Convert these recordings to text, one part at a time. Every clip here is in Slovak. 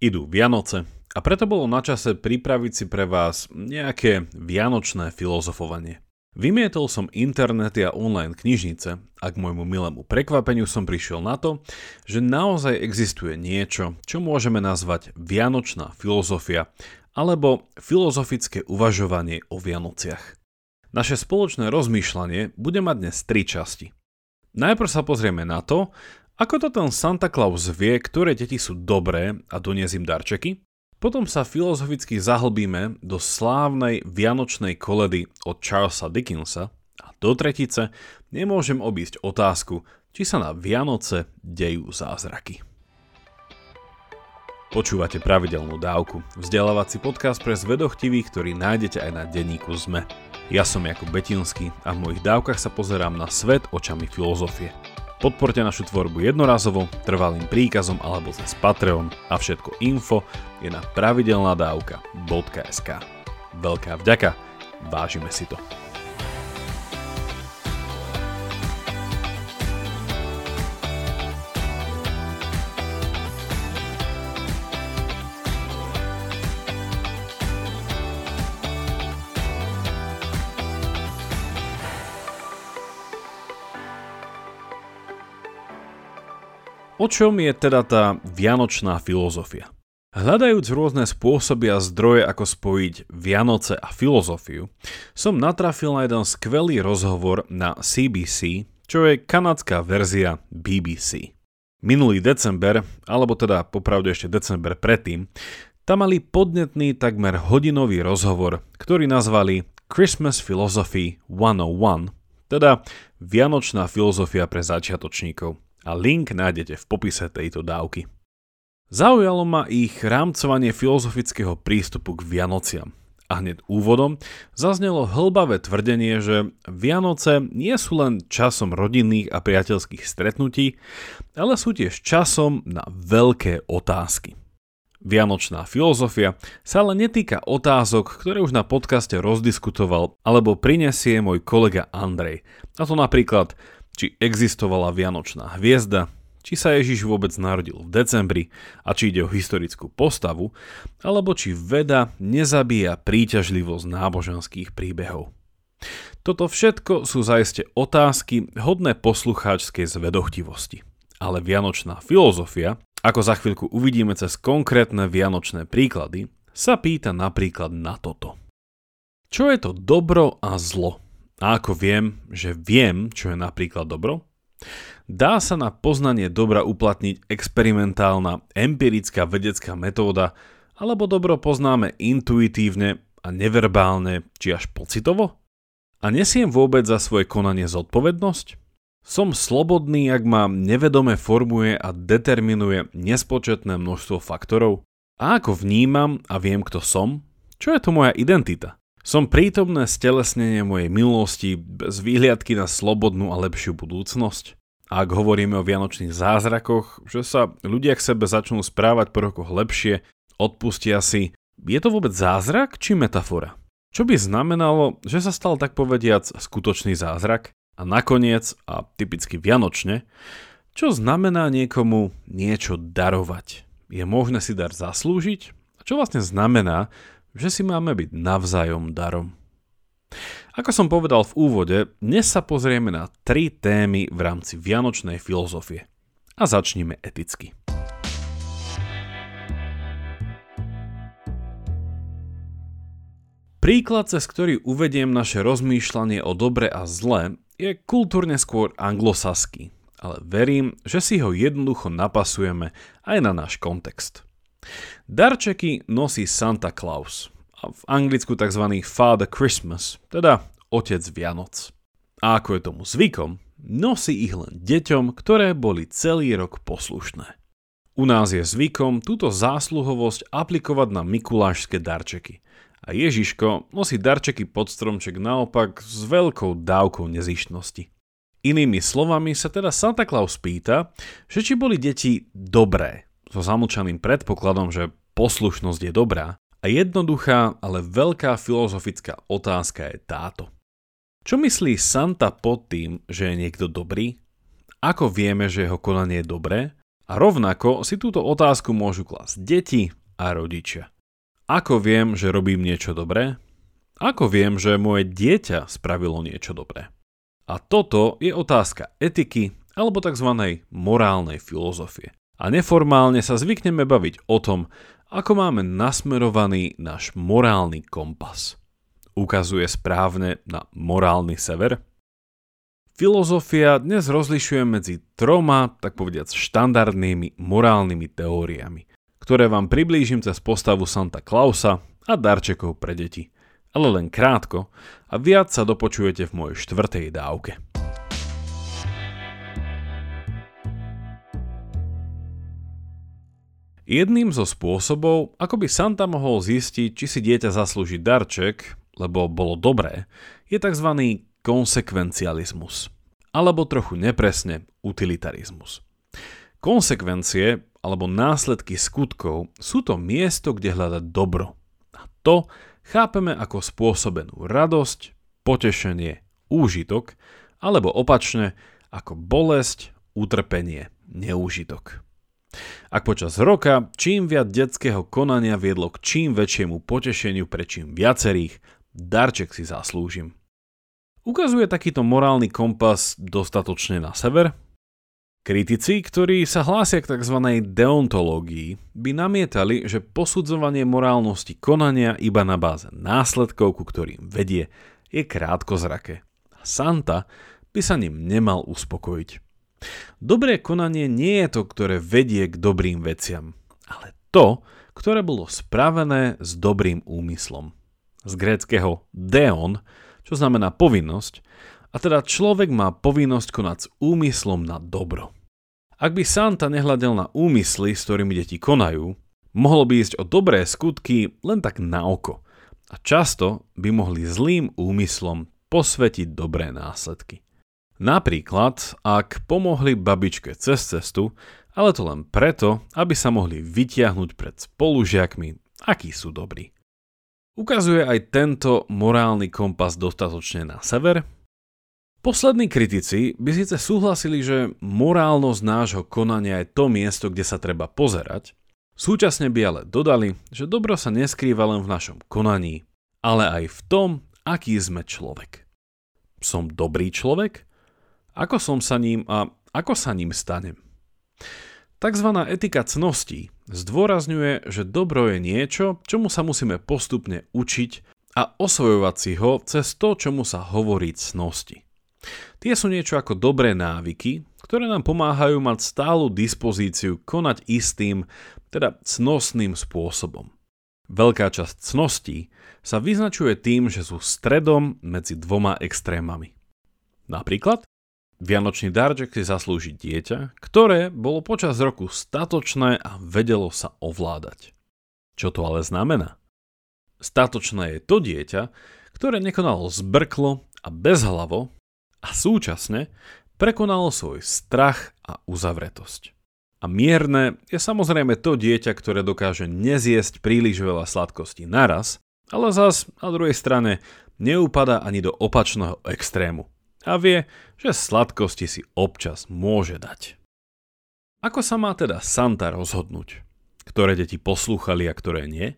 Idú Vianoce a preto bolo na čase pripraviť si pre vás nejaké vianočné filozofovanie. Vymietol som internety a online knižnice a k môjmu milému prekvapeniu som prišiel na to, že naozaj existuje niečo, čo môžeme nazvať vianočná filozofia alebo filozofické uvažovanie o Vianociach. Naše spoločné rozmýšľanie bude mať dnes tri časti. Najprv sa pozrieme na to, ako to ten Santa Claus vie, ktoré deti sú dobré a doniesť im darčeky? Potom sa filozoficky zahlbíme do slávnej vianočnej koledy od Charlesa Dickensa a do tretice nemôžem obísť otázku, či sa na Vianoce dejú zázraky. Počúvate pravidelnú dávku, vzdelávací podcast pre zvedochtivých, ktorý nájdete aj na denníku ZME. Ja som Jakub Betinský a v mojich dávkach sa pozerám na svet očami filozofie. Podporte našu tvorbu jednorazovo, trvalým príkazom alebo cez Patreon a všetko info je na pravidelnadavka.sk. Veľká vďaka, vážime si to. O čom je teda tá vianočná filozofia? Hľadajúc rôzne spôsoby a zdroje, ako spojiť Vianoce a filozofiu, som natrafil na jeden skvelý rozhovor na CBC, čo je kanadská verzia BBC. Minulý december, alebo teda popravde ešte december predtým, tam mali podnetný takmer hodinový rozhovor, ktorý nazvali Christmas Philosophy 101, teda Vianočná filozofia pre začiatočníkov a link nájdete v popise tejto dávky. Zaujalo ma ich rámcovanie filozofického prístupu k Vianociam. A hneď úvodom zaznelo hlbavé tvrdenie, že Vianoce nie sú len časom rodinných a priateľských stretnutí, ale sú tiež časom na veľké otázky. Vianočná filozofia sa ale netýka otázok, ktoré už na podcaste rozdiskutoval alebo prinesie môj kolega Andrej. A to napríklad, či existovala Vianočná hviezda, či sa Ježiš vôbec narodil v decembri a či ide o historickú postavu, alebo či veda nezabíja príťažlivosť náboženských príbehov. Toto všetko sú zaiste otázky hodné poslucháčskej zvedochtivosti. Ale vianočná filozofia, ako za chvíľku uvidíme cez konkrétne vianočné príklady, sa pýta napríklad na toto. Čo je to dobro a zlo? A ako viem, že viem, čo je napríklad dobro? Dá sa na poznanie dobra uplatniť experimentálna, empirická vedecká metóda, alebo dobro poznáme intuitívne a neverbálne, či až pocitovo? A nesiem vôbec za svoje konanie zodpovednosť? Som slobodný, ak ma nevedome formuje a determinuje nespočetné množstvo faktorov? A ako vnímam a viem, kto som? Čo je to moja identita? Som prítomné stelesnenie mojej minulosti bez výhliadky na slobodnú a lepšiu budúcnosť. A ak hovoríme o vianočných zázrakoch, že sa ľudia k sebe začnú správať po rokoch lepšie, odpustia si, je to vôbec zázrak či metafora? Čo by znamenalo, že sa stal tak povediac skutočný zázrak? A nakoniec, a typicky vianočne, čo znamená niekomu niečo darovať? Je možné si dar zaslúžiť? A čo vlastne znamená, že si máme byť navzájom darom. Ako som povedal v úvode, dnes sa pozrieme na tri témy v rámci vianočnej filozofie. A začneme eticky. Príklad, cez ktorý uvediem naše rozmýšľanie o dobre a zle, je kultúrne skôr anglosaský, ale verím, že si ho jednoducho napasujeme aj na náš kontext. Darčeky nosí Santa Claus, a v anglicku tzv. Father Christmas, teda Otec Vianoc. A ako je tomu zvykom, nosí ich len deťom, ktoré boli celý rok poslušné. U nás je zvykom túto zásluhovosť aplikovať na mikulášske darčeky. A Ježiško nosí darčeky pod stromček naopak s veľkou dávkou nezištnosti. Inými slovami sa teda Santa Claus pýta, že či boli deti dobré, so zamlčaným predpokladom, že poslušnosť je dobrá. A jednoduchá, ale veľká filozofická otázka je táto. Čo myslí Santa pod tým, že je niekto dobrý? Ako vieme, že jeho konanie je dobré? A rovnako si túto otázku môžu klasť deti a rodičia. Ako viem, že robím niečo dobré? Ako viem, že moje dieťa spravilo niečo dobré? A toto je otázka etiky alebo tzv. morálnej filozofie. A neformálne sa zvykneme baviť o tom, ako máme nasmerovaný náš morálny kompas. Ukazuje správne na morálny sever? Filozofia dnes rozlišuje medzi troma, tak povediac, štandardnými morálnymi teóriami, ktoré vám priblížim cez postavu Santa Clausa a darčekov pre deti. Ale len krátko a viac sa dopočujete v mojej štvrtej dávke. Jedným zo spôsobov, ako by Santa mohol zistiť, či si dieťa zaslúži darček, lebo bolo dobré, je tzv. konsekvencializmus. Alebo trochu nepresne utilitarizmus. Konsekvencie alebo následky skutkov sú to miesto, kde hľadať dobro. A to chápeme ako spôsobenú radosť, potešenie, úžitok, alebo opačne ako bolesť, utrpenie, neúžitok. Ak počas roka čím viac detského konania viedlo k čím väčšiemu potešeniu pre čím viacerých, darček si zaslúžim. Ukazuje takýto morálny kompas dostatočne na sever? Kritici, ktorí sa hlásia k tzv. deontológii, by namietali, že posudzovanie morálnosti konania iba na báze následkov, ku ktorým vedie, je krátkozraké. Santa by sa ním nemal uspokojiť. Dobré konanie nie je to, ktoré vedie k dobrým veciam, ale to, ktoré bolo spravené s dobrým úmyslom. Z gréckého deon, čo znamená povinnosť, a teda človek má povinnosť konať s úmyslom na dobro. Ak by Santa nehľadel na úmysly, s ktorými deti konajú, mohlo by ísť o dobré skutky len tak na oko. A často by mohli zlým úmyslom posvetiť dobré následky. Napríklad, ak pomohli babičke cez cestu, ale to len preto, aby sa mohli vytiahnuť pred spolužiakmi, akí sú dobrí. Ukazuje aj tento morálny kompas dostatočne na sever? Poslední kritici by síce súhlasili, že morálnosť nášho konania je to miesto, kde sa treba pozerať, súčasne by ale dodali, že dobro sa neskrýva len v našom konaní, ale aj v tom, aký sme človek. Som dobrý človek? Ako som sa ním a ako sa ním stanem? Takzvaná etika cností zdôrazňuje, že dobro je niečo, čomu sa musíme postupne učiť a osvojovať si ho cez to, čomu sa hovorí cnosti. Tie sú niečo ako dobré návyky, ktoré nám pomáhajú mať stálu dispozíciu konať istým, teda cnostným spôsobom. Veľká časť cností sa vyznačuje tým, že sú stredom medzi dvoma extrémami. Napríklad Vianočný darček si zaslúži dieťa, ktoré bolo počas roku statočné a vedelo sa ovládať. Čo to ale znamená? Statočné je to dieťa, ktoré nekonalo zbrklo a bezhlavo a súčasne prekonalo svoj strach a uzavretosť. A mierne je samozrejme to dieťa, ktoré dokáže nezjesť príliš veľa sladkostí naraz, ale zas na druhej strane neupada ani do opačného extrému a vie, že sladkosti si občas môže dať. Ako sa má teda Santa rozhodnúť? Ktoré deti poslúchali a ktoré nie?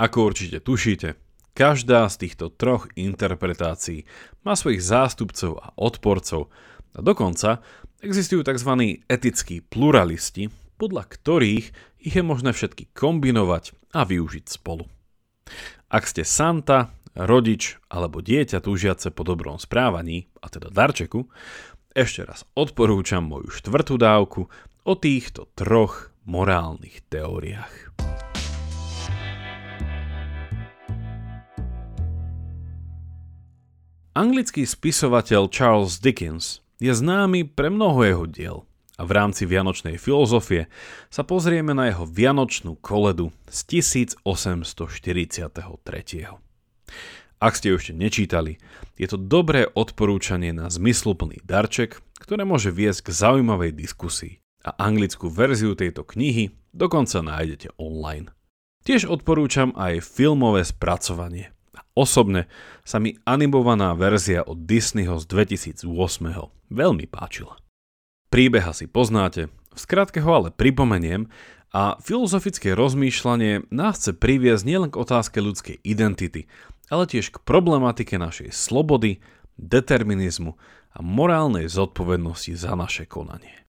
Ako určite tušíte, každá z týchto troch interpretácií má svojich zástupcov a odporcov a dokonca existujú tzv. etickí pluralisti, podľa ktorých ich je možné všetky kombinovať a využiť spolu. Ak ste Santa, rodič alebo dieťa túžiace po dobrom správaní, a teda darčeku, ešte raz odporúčam moju štvrtú dávku o týchto troch morálnych teóriách. Anglický spisovateľ Charles Dickens je známy pre mnoho jeho diel a v rámci vianočnej filozofie sa pozrieme na jeho vianočnú koledu z 1843. Ak ste ju ešte nečítali, je to dobré odporúčanie na zmysluplný darček, ktoré môže viesť k zaujímavej diskusii. A anglickú verziu tejto knihy dokonca nájdete online. Tiež odporúčam aj filmové spracovanie. Osobne sa mi animovaná verzia od Disneyho z 2008 veľmi páčila. Príbeh asi poznáte, V skratke ho ale pripomeniem a filozofické rozmýšľanie nás chce priviesť nielen k otázke ľudskej identity, ale tiež k problematike našej slobody, determinizmu a morálnej zodpovednosti za naše konanie.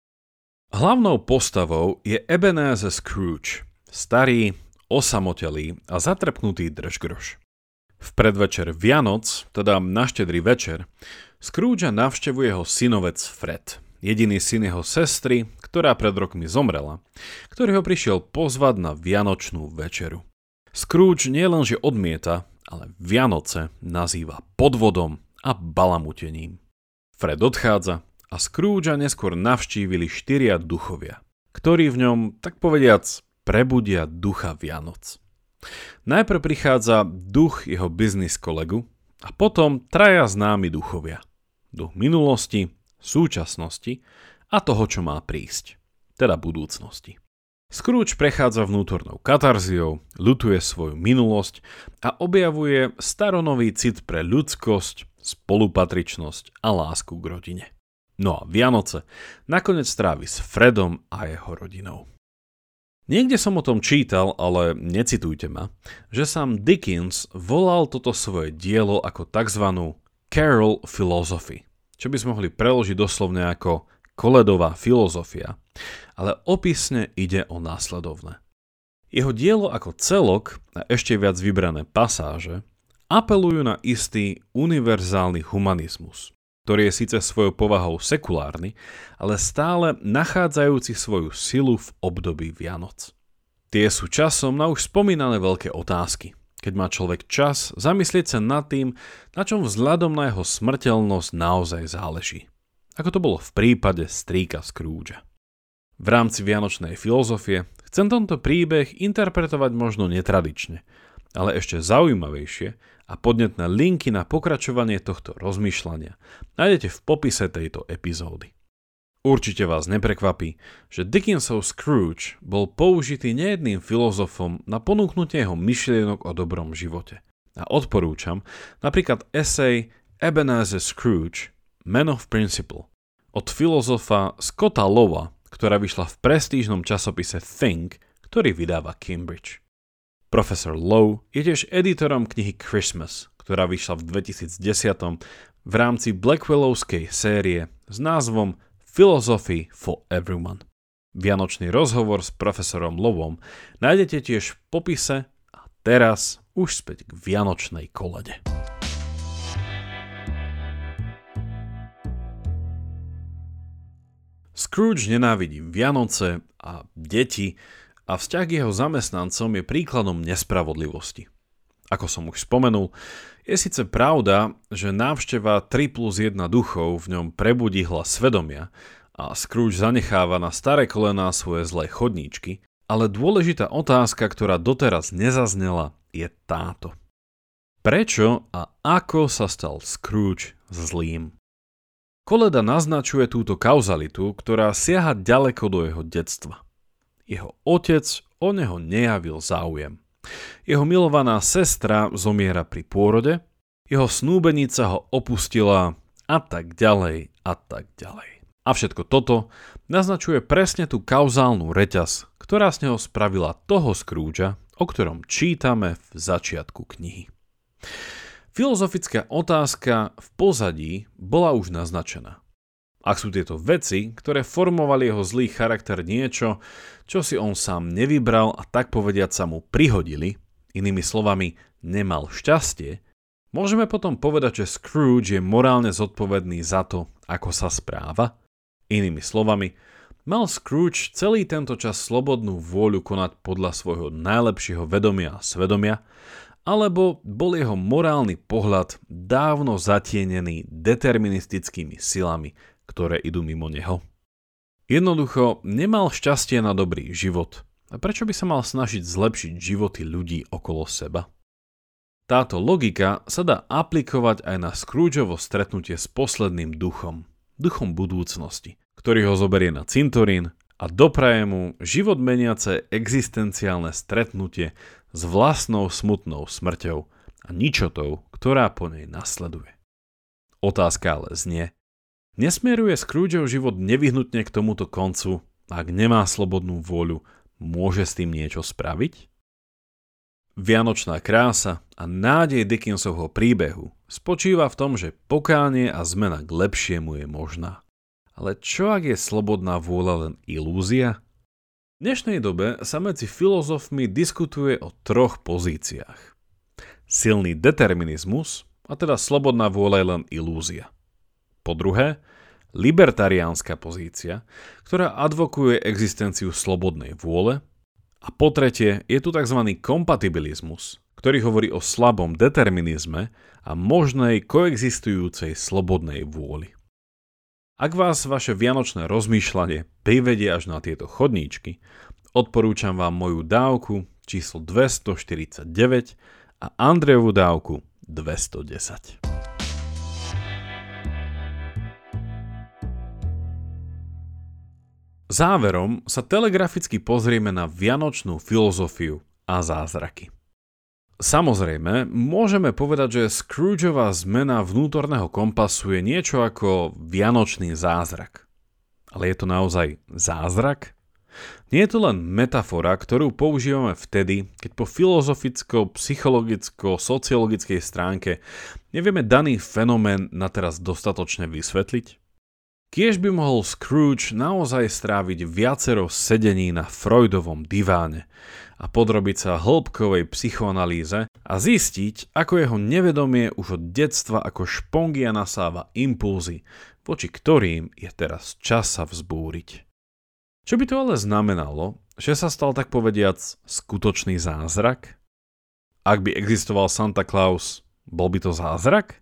Hlavnou postavou je Ebenezer Scrooge, starý, osamotelý a zatrpnutý držgroš. V predvečer Vianoc, teda na štedrý večer, Scrooge navštevuje jeho synovec Fred, jediný syn jeho sestry, ktorá pred rokmi zomrela, ktorý ho prišiel pozvať na Vianočnú večeru. Scrooge nielenže odmieta, ale Vianoce nazýva podvodom a balamutením. Fred odchádza a Scrooge neskôr navštívili štyria duchovia, ktorí v ňom, tak povediac, prebudia ducha Vianoc. Najprv prichádza duch jeho biznis kolegu a potom traja známi duchovia. Duch minulosti, súčasnosti a toho, čo má prísť, teda budúcnosti. Scrooge prechádza vnútornou katarziou, lutuje svoju minulosť a objavuje staronový cit pre ľudskosť, spolupatričnosť a lásku k rodine. No a Vianoce nakoniec strávi s Fredom a jeho rodinou. Niekde som o tom čítal, ale necitujte ma, že sám Dickens volal toto svoje dielo ako tzv. Carol Philosophy, čo by sme mohli preložiť doslovne ako koledová filozofia, ale opisne ide o následovné. Jeho dielo ako celok a ešte viac vybrané pasáže apelujú na istý univerzálny humanizmus, ktorý je síce svojou povahou sekulárny, ale stále nachádzajúci svoju silu v období Vianoc. Tie sú časom na už spomínané veľké otázky, keď má človek čas zamyslieť sa nad tým, na čom vzhľadom na jeho smrteľnosť naozaj záleží. Ako to bolo v prípade strýka Scroogea. V rámci vianočnej filozofie chcem tento príbeh interpretovať možno netradične, ale ešte zaujímavejšie a podnetné linky na pokračovanie tohto rozmýšľania nájdete v popise tejto epizódy. Určite vás neprekvapí, že Dickensov Scrooge bol použitý nejedným filozofom na ponúknutie jeho myšlienok o dobrom živote. A odporúčam napríklad esej Ebenezer Scrooge Man of Principle od filozofa Scotta Lowa, ktorá vyšla v prestížnom časopise Think, ktorý vydáva Cambridge. Profesor Lowe je tiež editorom knihy Christmas, ktorá vyšla v 2010 v rámci Blackwellovskej série s názvom Philosophy for Everyone. Vianočný rozhovor s profesorom Lovom nájdete tiež v popise a teraz už späť k Vianočnej kolede. Scrooge nenávidí Vianoce a deti, a vzťah k jeho zamestnancom je príkladom nespravodlivosti. Ako som už spomenul, je síce pravda, že návšteva 3 plus 1 duchov v ňom prebudí hlas svedomia a Scrooge zanecháva na staré kolená svoje zlé chodníčky, ale dôležitá otázka, ktorá doteraz nezaznela, je táto. Prečo a ako sa stal Scrooge zlým? Koleda naznačuje túto kauzalitu, ktorá siaha ďaleko do jeho detstva. Jeho otec o neho nejavil záujem. Jeho milovaná sestra zomiera pri pôrode, jeho snúbenica ho opustila a tak ďalej a tak ďalej. A všetko toto naznačuje presne tú kauzálnu reťaz, ktorá z neho spravila toho Scroogea, o ktorom čítame v začiatku knihy. Filozofická otázka v pozadí bola už naznačená. Ak sú tieto veci, ktoré formovali jeho zlý charakter niečo, čo si on sám nevybral a tak povediať sa mu prihodili, inými slovami nemal šťastie, môžeme potom povedať, že Scrooge je morálne zodpovedný za to, ako sa správa? Inými slovami, mal Scrooge celý tento čas slobodnú vôľu konať podľa svojho najlepšieho vedomia a svedomia, alebo bol jeho morálny pohľad dávno zatienený deterministickými silami, ktoré idú mimo neho. Jednoducho nemal šťastie na dobrý život. A prečo by sa mal snažiť zlepšiť životy ľudí okolo seba? Táto logika sa dá aplikovať aj na Scroogeovo stretnutie s posledným duchom, duchom budúcnosti, ktorý ho zoberie na cintorín a dopraje mu život meniace existenciálne stretnutie s vlastnou smutnou smrťou a ničotou, ktorá po nej nasleduje. Otázka ale znie, Nesmeruje Scroogeov život nevyhnutne k tomuto koncu ak nemá slobodnú vôľu, môže s tým niečo spraviť? Vianočná krása a nádej Dickinsovho príbehu spočíva v tom, že pokánie a zmena k lepšiemu je možná. Ale čo ak je slobodná vôľa len ilúzia? V dnešnej dobe sa medzi filozofmi diskutuje o troch pozíciách. Silný determinizmus, a teda slobodná vôľa je len ilúzia. Po druhé, libertariánska pozícia, ktorá advokuje existenciu slobodnej vôle a po tretie je tu tzv. kompatibilizmus, ktorý hovorí o slabom determinizme a možnej koexistujúcej slobodnej vôli. Ak vás vaše vianočné rozmýšľanie privedie až na tieto chodníčky, odporúčam vám moju dávku číslo 249 a Andrejovú dávku 210. Záverom sa telegraficky pozrieme na vianočnú filozofiu a zázraky. Samozrejme, môžeme povedať, že Scroogeová zmena vnútorného kompasu je niečo ako vianočný zázrak. Ale je to naozaj zázrak? Nie je to len metafora, ktorú používame vtedy, keď po filozoficko, psychologicko, sociologickej stránke nevieme daný fenomén na teraz dostatočne vysvetliť? Kiež by mohol Scrooge naozaj stráviť viacero sedení na Freudovom diváne a podrobiť sa hĺbkovej psychoanalýze a zistiť, ako jeho nevedomie už od detstva ako špongia nasáva impulzy, voči ktorým je teraz čas sa vzbúriť. Čo by to ale znamenalo, že sa stal tak povediac skutočný zázrak? Ak by existoval Santa Claus, bol by to zázrak?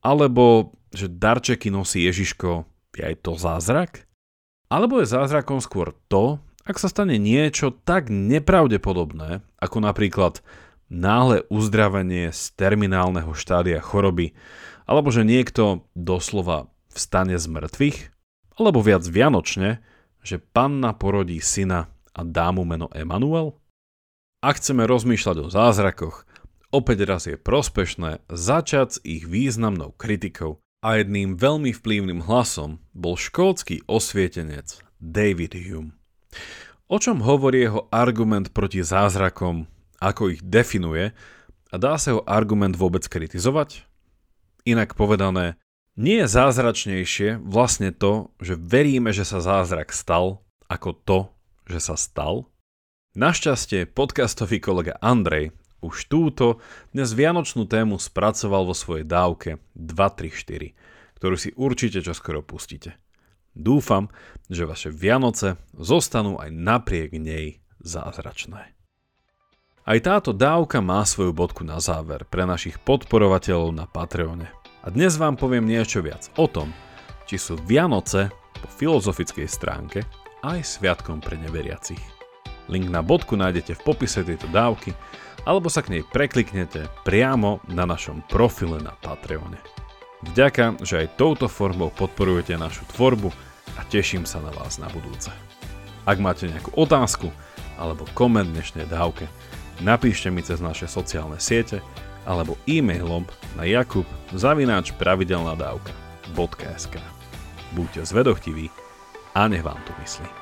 Alebo že darčeky nosí Ježiško, je aj to zázrak? Alebo je zázrakom skôr to, ak sa stane niečo tak nepravdepodobné, ako napríklad náhle uzdravenie z terminálneho štádia choroby, alebo že niekto doslova vstane z mŕtvych, alebo viac vianočne, že panna porodí syna a dá mu meno Emanuel? Ak chceme rozmýšľať o zázrakoch, opäť raz je prospešné začať s ich významnou kritikou a jedným veľmi vplyvným hlasom bol škótsky osvietenec David Hume. O čom hovorí jeho argument proti zázrakom, ako ich definuje a dá sa jeho argument vôbec kritizovať? Inak povedané, nie je zázračnejšie vlastne to, že veríme, že sa zázrak stal, ako to, že sa stal? Našťastie podcastový kolega Andrej už túto dnes vianočnú tému spracoval vo svojej dávke 234, ktorú si určite čoskoro pustíte. Dúfam, že vaše Vianoce zostanú aj napriek nej zázračné. Aj táto dávka má svoju bodku na záver pre našich podporovateľov na Patreone. A dnes vám poviem niečo viac o tom, či sú Vianoce po filozofickej stránke aj sviatkom pre neveriacich. Link na bodku nájdete v popise tejto dávky alebo sa k nej prekliknete priamo na našom profile na Patreone. Vďaka, že aj touto formou podporujete našu tvorbu a teším sa na vás na budúce. Ak máte nejakú otázku alebo koment dnešnej dávke, napíšte mi cez naše sociálne siete alebo e-mailom na jakub zavináč pravidelná dávka.sk Buďte zvedochtiví a nech vám to myslí.